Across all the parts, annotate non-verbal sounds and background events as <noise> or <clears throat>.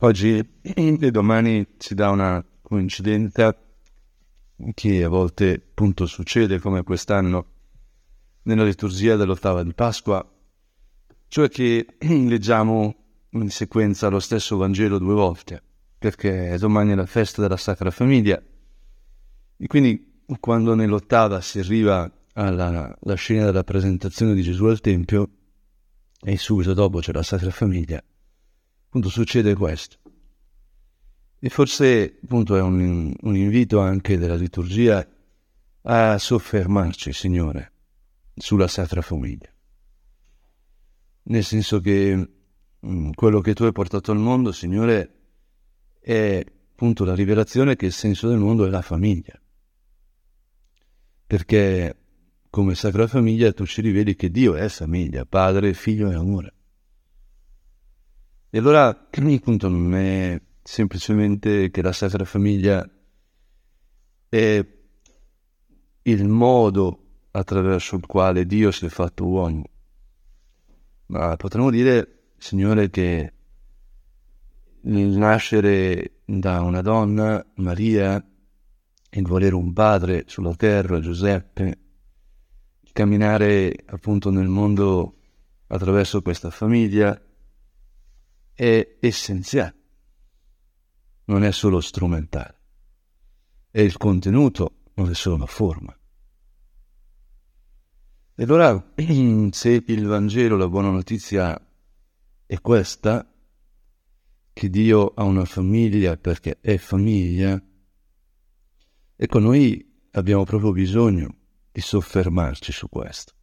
Oggi e domani si dà una coincidenza che a volte appunto succede come quest'anno nella liturgia dell'ottava di Pasqua, cioè che <clears throat> leggiamo in sequenza lo stesso Vangelo due volte, perché domani è la festa della Sacra Famiglia. E quindi quando nell'ottava si arriva alla scena della presentazione di Gesù al Tempio e subito dopo c'è la Sacra Famiglia, appunto succede questo. E forse appunto è un, un invito anche della liturgia a soffermarci, Signore, sulla Sacra Famiglia. Nel senso che mh, mm, quello che tu hai portato al mondo, Signore, è appunto la rivelazione che il senso del mondo è la famiglia. Perché come Sacra Famiglia tu ci riveli che Dio è famiglia, padre, figlio e amore. E allora <clears throat> appunto non è semplicemente che la Sacra Famiglia è il modo attraverso il quale Dio si è fatto uomo. Ma potremmo dire, Signore, che il nascere da una donna, Maria, il volere un padre sulla terra, Giuseppe, camminare appunto nel mondo attraverso questa famiglia è essenziale non è solo strumentale, è il contenuto, non è solo la forma. E allora, <clears throat> se il Vangelo, la buona notizia è questa, che Dio ha una famiglia perché è famiglia, ecco noi abbiamo proprio bisogno di soffermarci su questo.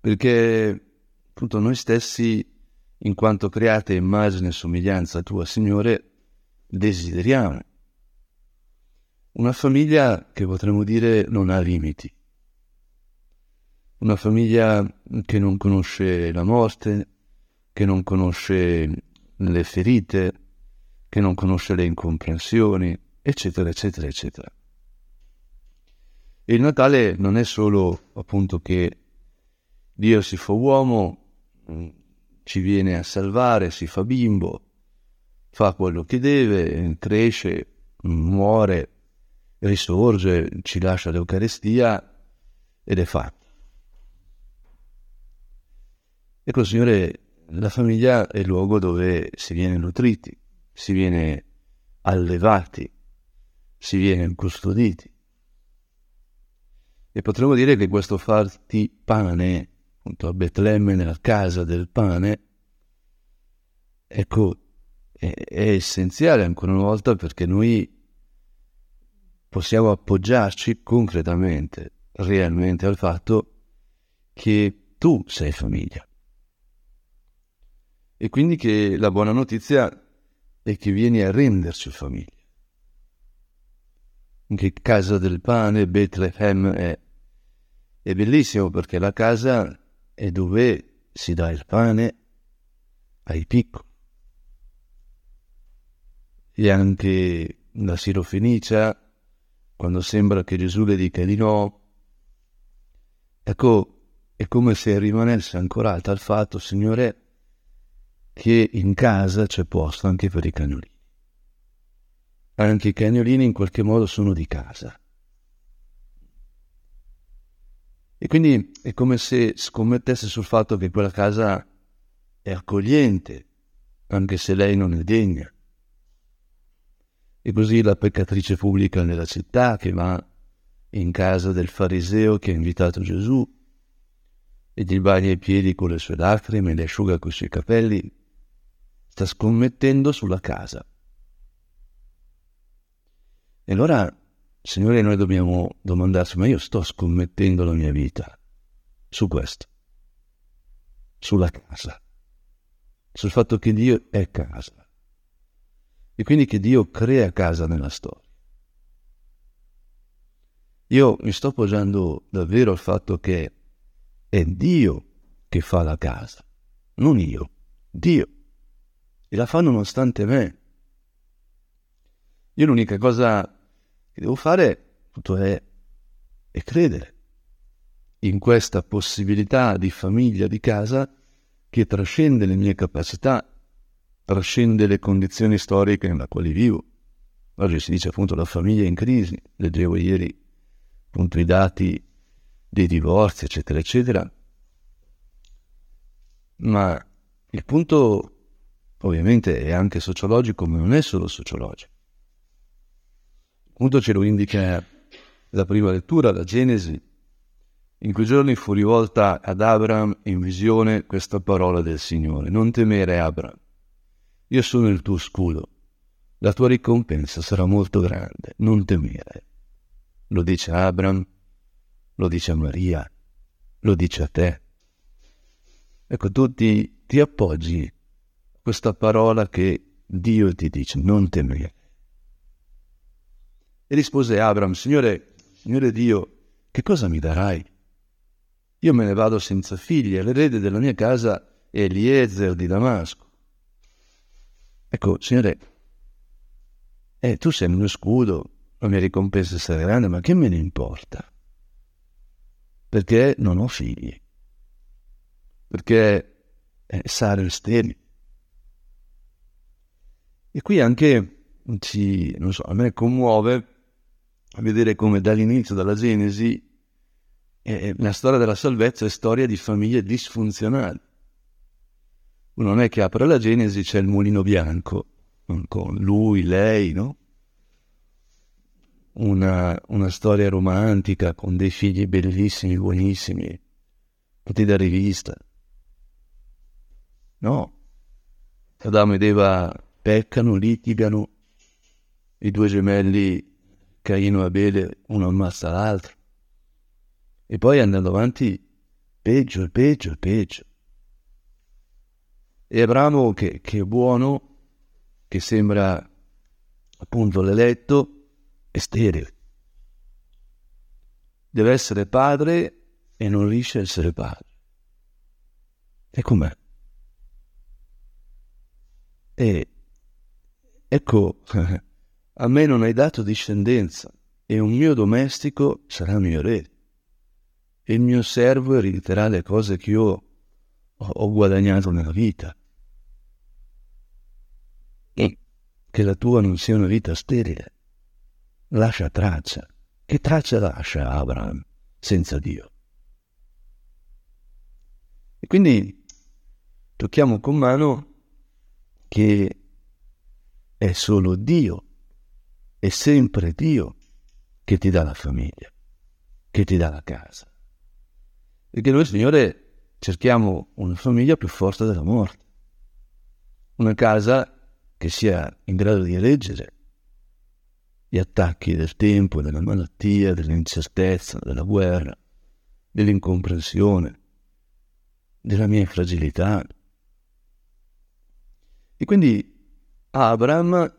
Perché appunto noi stessi in quanto create immagine e somiglianza tua, Signore, desideriamo. Una famiglia che potremmo dire non ha limiti. Una famiglia che non conosce la morte, che non conosce le ferite, che non conosce le incomprensioni, eccetera, eccetera, eccetera. E il Natale non è solo appunto che Dio si fa uomo, ci viene a salvare, si fa bimbo, fa quello che deve, cresce, muore, risorge, ci lascia l'Eucaristia ed è fatto. Ecco, Signore, la famiglia è il luogo dove si viene nutriti, si viene allevati, si viene custoditi. E potremmo dire che questo farti pane appunto a Betlemme nella casa del pane, ecco, è, è essenziale ancora una volta perché noi possiamo appoggiarci concretamente, realmente al fatto che tu sei famiglia. E quindi che la buona notizia è che vieni a renderci famiglia. Che casa del pane, Bethlehem è, è bellissimo perché la casa e dove si dà il pane ai piccoli. E anche la Sirofenicia, quando sembra che Gesù le dica di no, ecco, è come se rimanesse ancorata al fatto, Signore, che in casa c'è posto anche per i cagnolini. Anche i cagnolini in qualche modo sono di casa. E quindi è come se scommettesse sul fatto che quella casa è accogliente, anche se lei non è degna. E così la peccatrice pubblica nella città che va in casa del fariseo che ha invitato Gesù e gli bagna i piedi con le sue lacrime e le asciuga con i suoi capelli, sta scommettendo sulla casa. E allora Signore, noi dobbiamo domandarci, ma io sto scommettendo la mia vita su questo, sulla casa, sul fatto che Dio è casa e quindi che Dio crea casa nella storia. Io mi sto appoggiando davvero al fatto che è Dio che fa la casa, non io, Dio. E la fa nonostante me. Io l'unica cosa che devo fare appunto è, è credere in questa possibilità di famiglia, di casa, che trascende le mie capacità trascende le condizioni storiche nella quali vivo. Oggi si dice appunto la famiglia è in crisi, leggevo ieri appunto i dati dei divorzi, eccetera, eccetera. Ma il punto ovviamente è anche sociologico, ma non è solo sociologico. Il punto ce lo indica la prima lettura, la Genesi, in quei giorni fu rivolta ad Abram in visione questa parola del Signore. Non temere, Abram. Io sono il tuo scudo. La tua ricompensa sarà molto grande. Non temere. Lo dice Abram, lo dice a Maria, lo dice a te. Ecco, tu ti, ti appoggi a questa parola che Dio ti dice, non temere. E rispose Abram, Signore, Signore Dio, che cosa mi darai? Io me ne vado senza figli e l'erede della mia casa è Eliezer di Damasco. Ecco, Signore, eh, tu sei il mio scudo, la mia ricompensa sarà grande, ma che me ne importa? Perché non ho figli. Perché eh, Sara sterile. E qui anche ci, non so, a me commuove vedere come dall'inizio, dalla Genesi, eh, la storia della salvezza è storia di famiglie disfunzionali. Non è che apre la Genesi, c'è il mulino bianco, con lui, lei, no? Una, una storia romantica con dei figli bellissimi, buonissimi, tutti da rivista. No. Adamo ed Eva peccano, litigano, i due gemelli Caino e Abele, uno ammazza l'altro. E poi andando avanti, peggio e peggio e peggio. E Abramo, che, che è buono, che sembra appunto l'eletto, è sterile. Deve essere padre e non riesce a essere padre. E com'è? E ecco, <laughs> a me non hai dato discendenza e un mio domestico sarà mio re e il mio servo erediterà le cose che io ho guadagnato nella vita. E che la tua non sia una vita sterile. Lascia traccia. Che traccia lascia Abraham senza Dio? E quindi tocchiamo con mano che è solo Dio, è sempre Dio che ti dà la famiglia, che ti dà la casa. Perché noi, Signore, cerchiamo una famiglia più forte della morte, una casa che sia in grado di reggere gli attacchi del tempo, della malattia, dell'incertezza, della guerra, dell'incomprensione, della mia fragilità. E quindi Abraham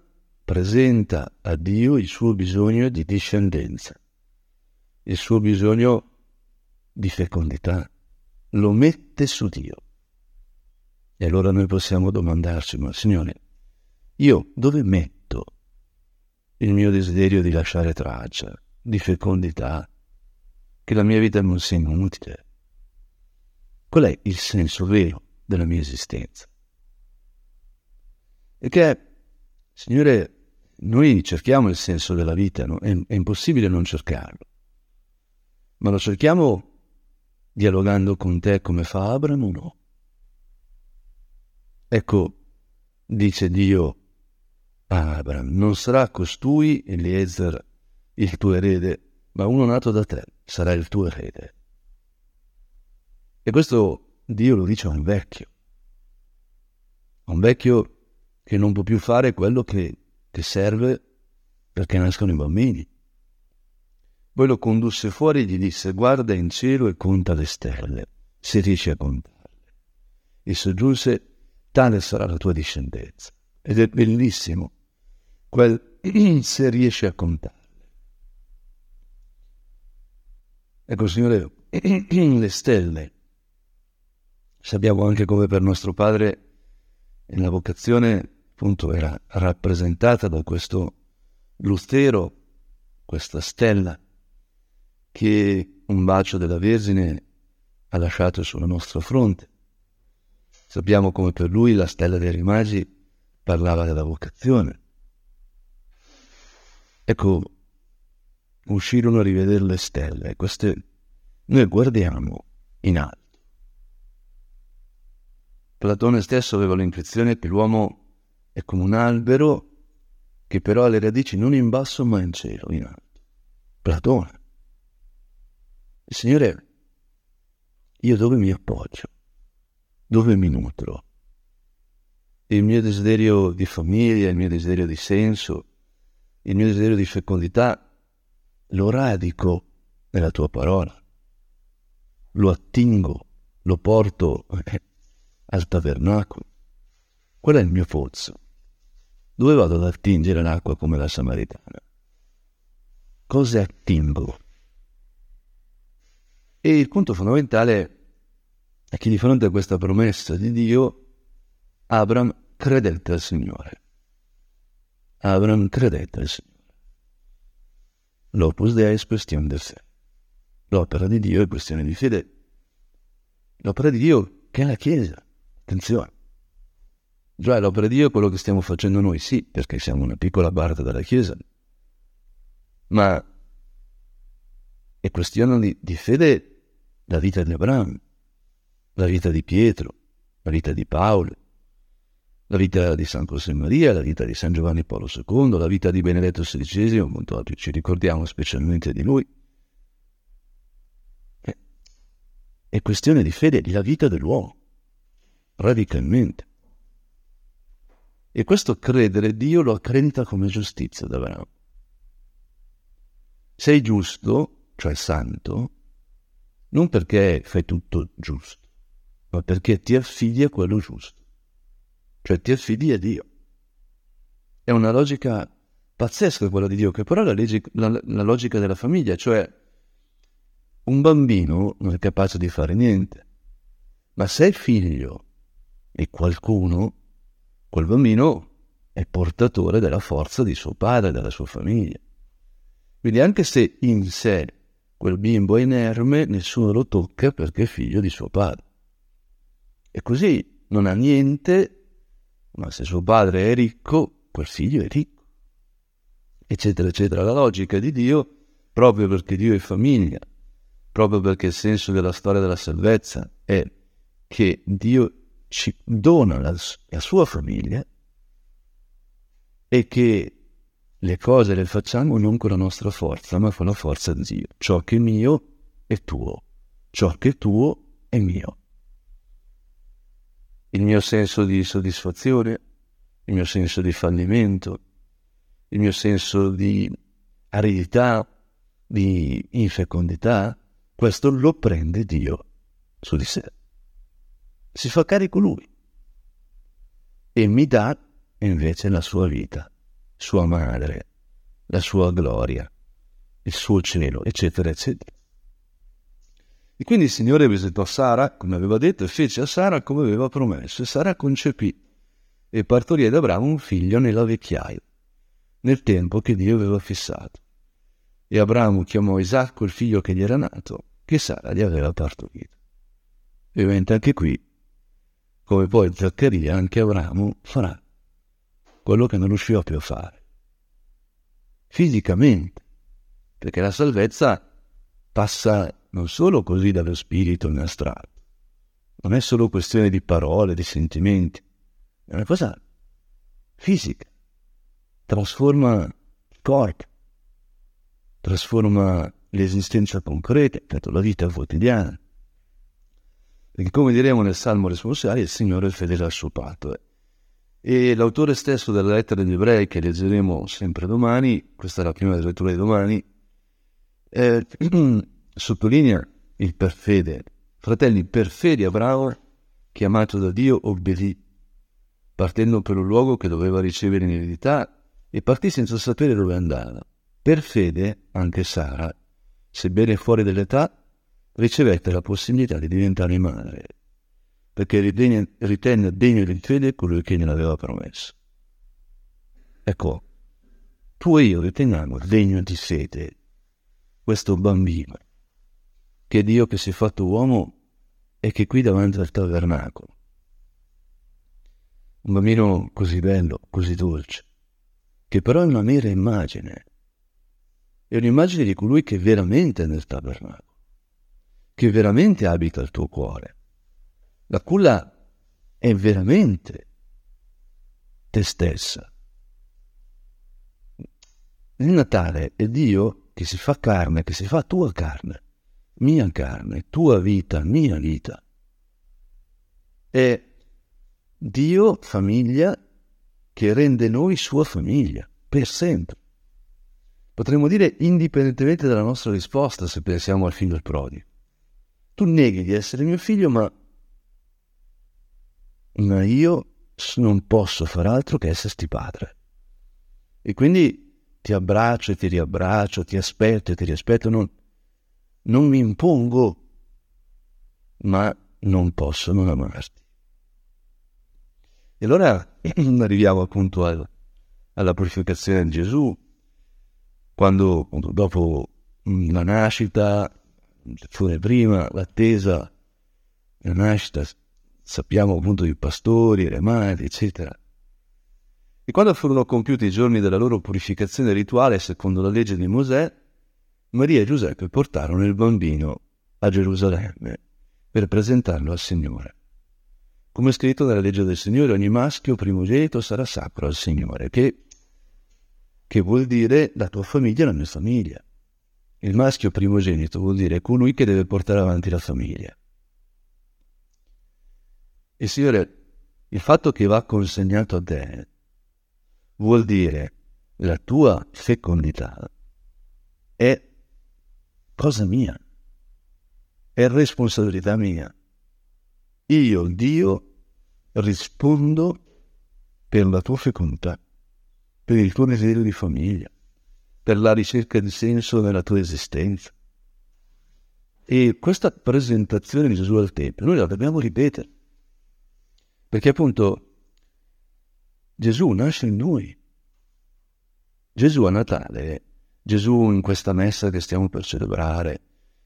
presenta a Dio il suo bisogno di discendenza, il suo bisogno di fecondità, lo mette su Dio. E allora noi possiamo domandarci, ma Signore, io dove metto il mio desiderio di lasciare traccia, di fecondità, che la mia vita non sia inutile? Qual è il senso vero della mia esistenza? E che, Signore, noi cerchiamo il senso della vita, no? è, è impossibile non cercarlo, ma lo cerchiamo dialogando con te come fa Abramo o no? Ecco, dice Dio a Abram, non sarà costui, Eliezer, il tuo erede, ma uno nato da te sarà il tuo erede. E questo Dio lo dice a un vecchio, a un vecchio che non può più fare quello che, che serve perché nascono i bambini. Poi lo condusse fuori e gli disse guarda in cielo e conta le stelle, se riesci a contarle. E soggiunse tale sarà la tua discendenza. Ed è bellissimo quel <clears throat> se riesci a contarle. Ecco, Signore, <clears throat> le stelle, sappiamo anche come per nostro Padre la vocazione appunto era rappresentata da questo lustero, questa stella che un bacio della Vergine ha lasciato sulla nostra fronte. Sappiamo come per lui la stella dei rimagi parlava della vocazione. Ecco, uscirono a rivedere le stelle, queste noi guardiamo in alto. Platone stesso aveva l'intuizione che l'uomo è come un albero che però ha le radici non in basso ma in cielo, in alto. Platone. Signore, io dove mi appoggio? Dove mi nutro? Il mio desiderio di famiglia, il mio desiderio di senso, il mio desiderio di fecondità, lo radico nella tua parola, lo attingo, lo porto eh, al tabernacolo. Qual è il mio pozzo? Dove vado ad attingere l'acqua come la Samaritana? Cosa attingo? E il punto fondamentale è che di fronte a questa promessa di Dio, Abram credette al Signore. Abram credette al Signore. L'opus Dei è questione di fede. L'opera di Dio è questione di fede. L'opera di Dio che è la Chiesa. Attenzione. Già l'opera di Dio è quello che stiamo facendo noi, sì, perché siamo una piccola parte della Chiesa, ma è questione di, di fede la vita di Abramo, la vita di Pietro, la vita di Paolo, la vita di San José Maria, la vita di San Giovanni Paolo II, la vita di Benedetto XVI, appunto oggi ci ricordiamo specialmente di lui. È questione di fede, la vita dell'uomo radicalmente. E questo credere Dio lo accredita come giustizia da Abramo. Sei giusto, cioè santo, non perché fai tutto giusto, ma perché ti affidi a quello giusto, cioè ti affidi a Dio. È una logica pazzesca quella di Dio, che però è la, legge, la, la logica della famiglia, cioè un bambino non è capace di fare niente, ma se è figlio e qualcuno, quel bambino è portatore della forza di suo padre, della sua famiglia. Quindi anche se in sé quel bimbo è inerme, nessuno lo tocca perché è figlio di suo padre. E così non ha niente, ma se suo padre è ricco, quel figlio è ricco. Eccetera, eccetera. La logica di Dio, proprio perché Dio è famiglia, proprio perché il senso della storia della salvezza è che Dio ci dona la, la sua famiglia e che le cose le facciamo non con la nostra forza, ma con la forza di Dio. Ciò che è mio è tuo, ciò che è tuo è mio. Il mio senso di soddisfazione, il mio senso di fallimento, il mio senso di aridità, di infecondità, questo lo prende Dio su di sé si fa carico lui e mi dà invece la sua vita, sua madre, la sua gloria, il suo cielo, eccetera, eccetera. E quindi il Signore visitò Sara, come aveva detto, e fece a Sara come aveva promesso, e Sara concepì e partorì ad Abramo un figlio nella vecchiaia, nel tempo che Dio aveva fissato. E Abramo chiamò Isacco il figlio che gli era nato, che Sara gli aveva partorito. E ovviamente anche qui come poi Zaccaria, anche Abramo farà quello che non riusciva più a fare. Fisicamente, perché la salvezza passa non solo così dallo spirito in astratto, non è solo questione di parole, di sentimenti, è una cosa fisica, trasforma il corpo, trasforma l'esistenza concreta, la vita quotidiana. Perché come diremo nel Salmo responsabile, il Signore è fedele al suo patto. E l'autore stesso della lettera degli ebrei, che leggeremo sempre domani, questa è la prima lettura di domani, eh, <clears throat> sottolinea il per fede. Fratelli, per fede Abramo, chiamato da Dio, obbedì, partendo per un luogo che doveva ricevere in eredità, e partì senza sapere dove andava. Per fede anche Sara, sebbene fuori dell'età, ricevette la possibilità di diventare madre, perché ritenne, ritenne degno di fede colui che gliel'aveva promesso. Ecco, tu e io riteniamo degno di fede questo bambino, che Dio che si è fatto uomo e che qui davanti al tabernacolo un bambino così bello, così dolce, che però è una mera immagine. È un'immagine di colui che veramente è nel tabernacolo, che veramente abita il tuo cuore. La culla è veramente te stessa. Nel Natale è Dio che si fa carne, che si fa tua carne, mia carne, tua vita, mia vita. È Dio famiglia che rende noi sua famiglia per sempre. Potremmo dire indipendentemente dalla nostra risposta se pensiamo al figlio del prodigo. Tu neghi di essere mio figlio, ma, ma io non posso far altro che esserti padre. E quindi ti abbraccio e ti riabbraccio, ti aspetto e ti riaspetto, non, non mi impongo, ma non posso non amarti. E allora <clears throat> arriviamo appunto al, alla purificazione di Gesù, quando dopo la nascita, fu prima, l'attesa, la nascita, sappiamo appunto i pastori, le madri, eccetera. E quando furono compiuti i giorni della loro purificazione rituale secondo la legge di Mosè, Maria e Giuseppe portarono il bambino a Gerusalemme per presentarlo al Signore. Come scritto nella legge del Signore, ogni maschio primogenito sarà sacro al Signore, che, che vuol dire la tua famiglia è la mia famiglia. Il maschio primogenito vuol dire colui che deve portare avanti la famiglia. E Signore, il fatto che va consegnato a te vuol dire la tua fecondità è cosa mia, è responsabilità mia. Io, Dio, rispondo per la tua fecondità, per il tuo desiderio di famiglia, per la ricerca di senso nella tua esistenza. E questa presentazione di Gesù al Tempio noi la dobbiamo ripetere, perché appunto Gesù nasce in noi. Gesù a Natale, Gesù in questa messa che stiamo per celebrare,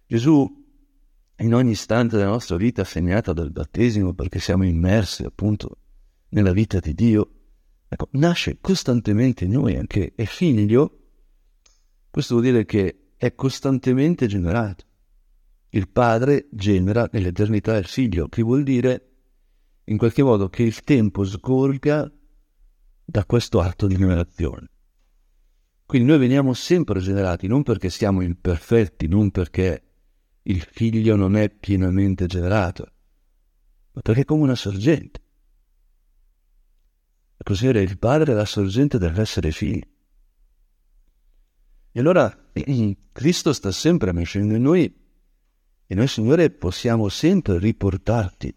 Gesù in ogni istante della nostra vita segnata dal battesimo perché siamo immersi appunto nella vita di Dio, ecco, nasce costantemente in noi, anche è figlio, questo vuol dire che è costantemente generato. Il padre genera nell'eternità il figlio, che vuol dire in qualche modo che il tempo scorga da questo atto di generazione. Quindi noi veniamo sempre generati non perché siamo imperfetti, non perché il figlio non è pienamente generato, ma perché è come una sorgente. Così era il padre la sorgente dell'essere figlio. E allora Cristo sta sempre nascendo in noi e noi, Signore, possiamo sempre riportarti,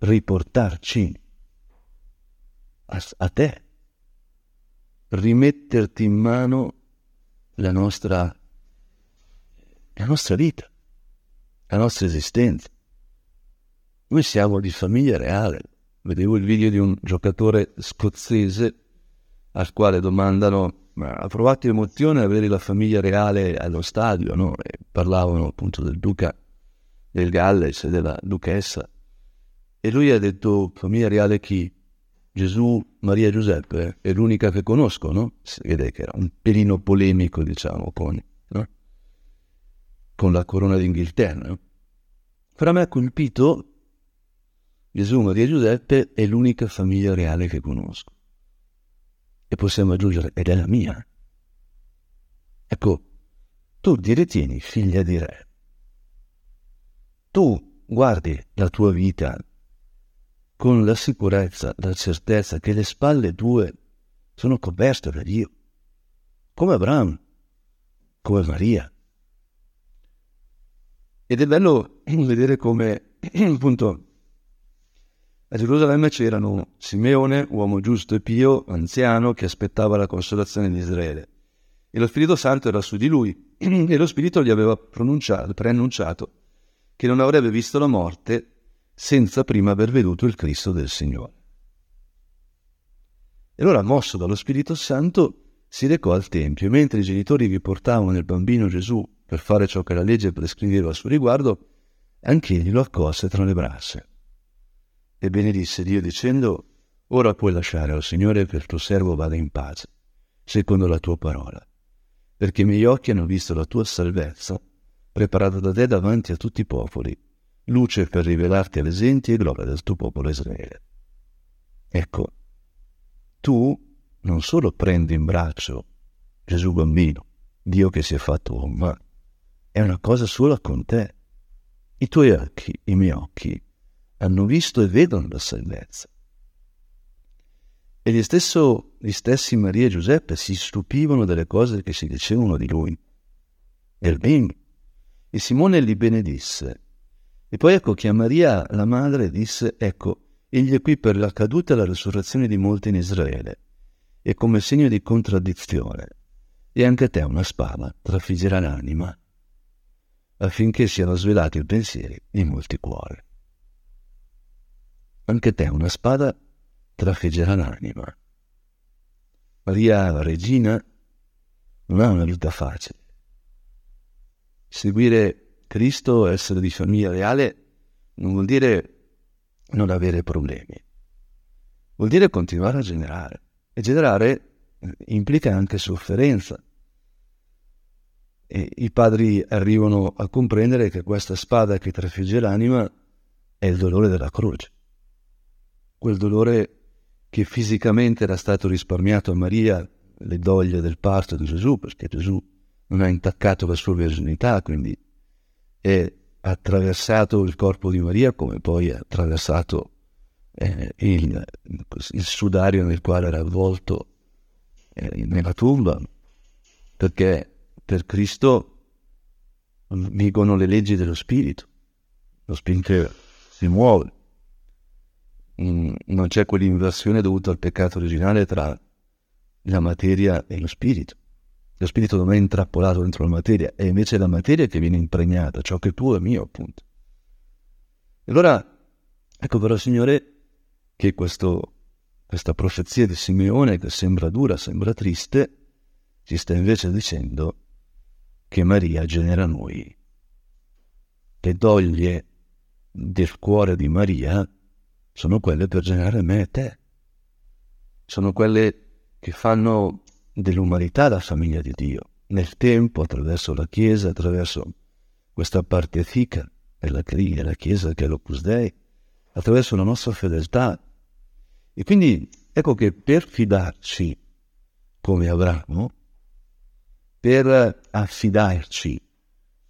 riportarci a, a te, rimetterti in mano la nostra, la nostra vita la nostra esistenza. Noi siamo di famiglia reale. Vedevo il video di un giocatore scozzese al quale domandano ma ha provato emozione avere la famiglia reale allo stadio, no? Parlavano appunto del duca del Galles e della duchessa. E lui ha detto, famiglia reale chi? Gesù, Maria e Giuseppe, è l'unica che conosco, no? Si vede che era un pelino polemico, diciamo, con, no? con la corona d'Inghilterra. Però me ha colpito Gesù, Maria e Giuseppe è l'unica famiglia reale che conosco. E possiamo aggiungere, ed è la mia. Ecco, tu ti ritieni figlia di re. Tu guardi la tua vita con la sicurezza, la certezza che le spalle tue sono coperte da Dio, come Abramo, come Maria, ed è bello vedere come, <clears throat> appunto, a Gerusalemme c'erano Simeone, uomo giusto e pio, anziano, che aspettava la consolazione di Israele. E lo Spirito Santo era su di lui, <clears throat> e lo Spirito gli aveva preannunciato che non avrebbe visto la morte senza prima aver veduto il Cristo del Signore. E allora, mosso dallo Spirito Santo, si recò al Tempio, e mentre i genitori vi portavano il bambino Gesù per fare ciò che la legge prescriveva a suo riguardo, anch'egli lo accolse tra le braccia. E benedisse Dio dicendo, Ora puoi lasciare al Signore che il tuo servo vada in pace, secondo la tua parola, perché i miei occhi hanno visto la tua salvezza, preparata da te davanti a tutti i popoli, luce per rivelarti alle genti e gloria del tuo popolo Israele. Ecco, tu non solo prendi in braccio Gesù bambino, Dio che si è fatto uomo, ma è una cosa sola con te. I tuoi occhi, i miei occhi, hanno visto e vedono la salvezza. E gli, stesso, gli stessi Maria e Giuseppe si stupivano delle cose che si dicevano di lui, del bene. E Simone li benedisse. E poi ecco che a Maria, la madre, disse, ecco, egli è qui per la caduta e la risurrezione di molti in Israele, e come segno di contraddizione. E anche a te una spada trafiggerà l'anima, affinché siano svelati i pensieri di molti cuori. Anche te una spada trafiggerà l'anima. Maria, la regina, non ha una vita facile. Seguire Cristo, essere di famiglia reale, non vuol dire non avere problemi. Vuol dire continuare a generare. E generare eh, implica anche sofferenza. E i padri arrivano a comprendere che questa spada che trafigge l'anima è il dolore della croce. Quel dolore che fisicamente era stato risparmiato a Maria le doglie del parto di Gesù, perché Gesù non ha intaccato la sua verginità, quindi è attraversato il corpo di Maria come poi ha attraversato eh, il, il, sudario nel quale era avvolto eh, nella tomba, perché per Cristo vigono le leggi dello Spirito, lo Spirito si muove, Mm, non c'è quell'inversione dovuta al peccato originale tra la materia e lo spirito. Lo spirito non è intrappolato dentro la materia, è invece la materia che viene impregnata, ciò che è tuo è mio, appunto. E allora, ecco però, Signore, che questo, questa profezia di Simeone, che sembra dura, sembra triste, ci sta invece dicendo che Maria genera noi. Le doglie del cuore di Maria sono quelle per generare me e te. Sono quelle che fanno dell'umanità la famiglia di Dio. Nel tempo, attraverso la Chiesa, attraverso questa parte fica della la Chiesa che è l'Opus Dei, attraverso la nostra fedeltà. E quindi ecco che per fidarci come Abramo, per affidarci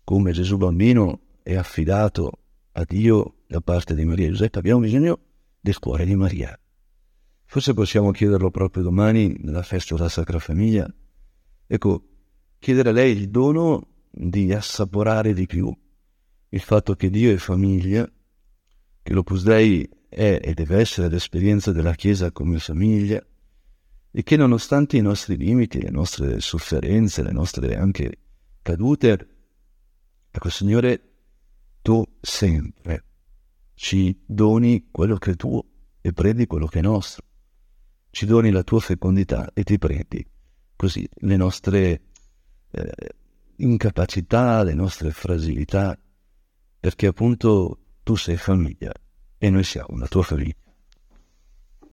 come Gesù bambino è affidato a Dio da parte di Maria e Giuseppe, abbiamo bisogno del cuore di Maria. Forse possiamo chiederlo proprio domani nella festa della Sacra Famiglia. Ecco, chiedere a lei il dono di assaporare di più il fatto che Dio è famiglia, che l'Opus Dei è e deve essere l'esperienza della Chiesa come famiglia e che nonostante i nostri limiti, le nostre sofferenze, le nostre anche cadute, ecco Signore, tu sempre ci doni quello che è tuo e prendi quello che è nostro. Ci doni la tua fecondità e ti prendi così le nostre eh, incapacità, le nostre fragilità, perché appunto tu sei famiglia e noi siamo la tua famiglia.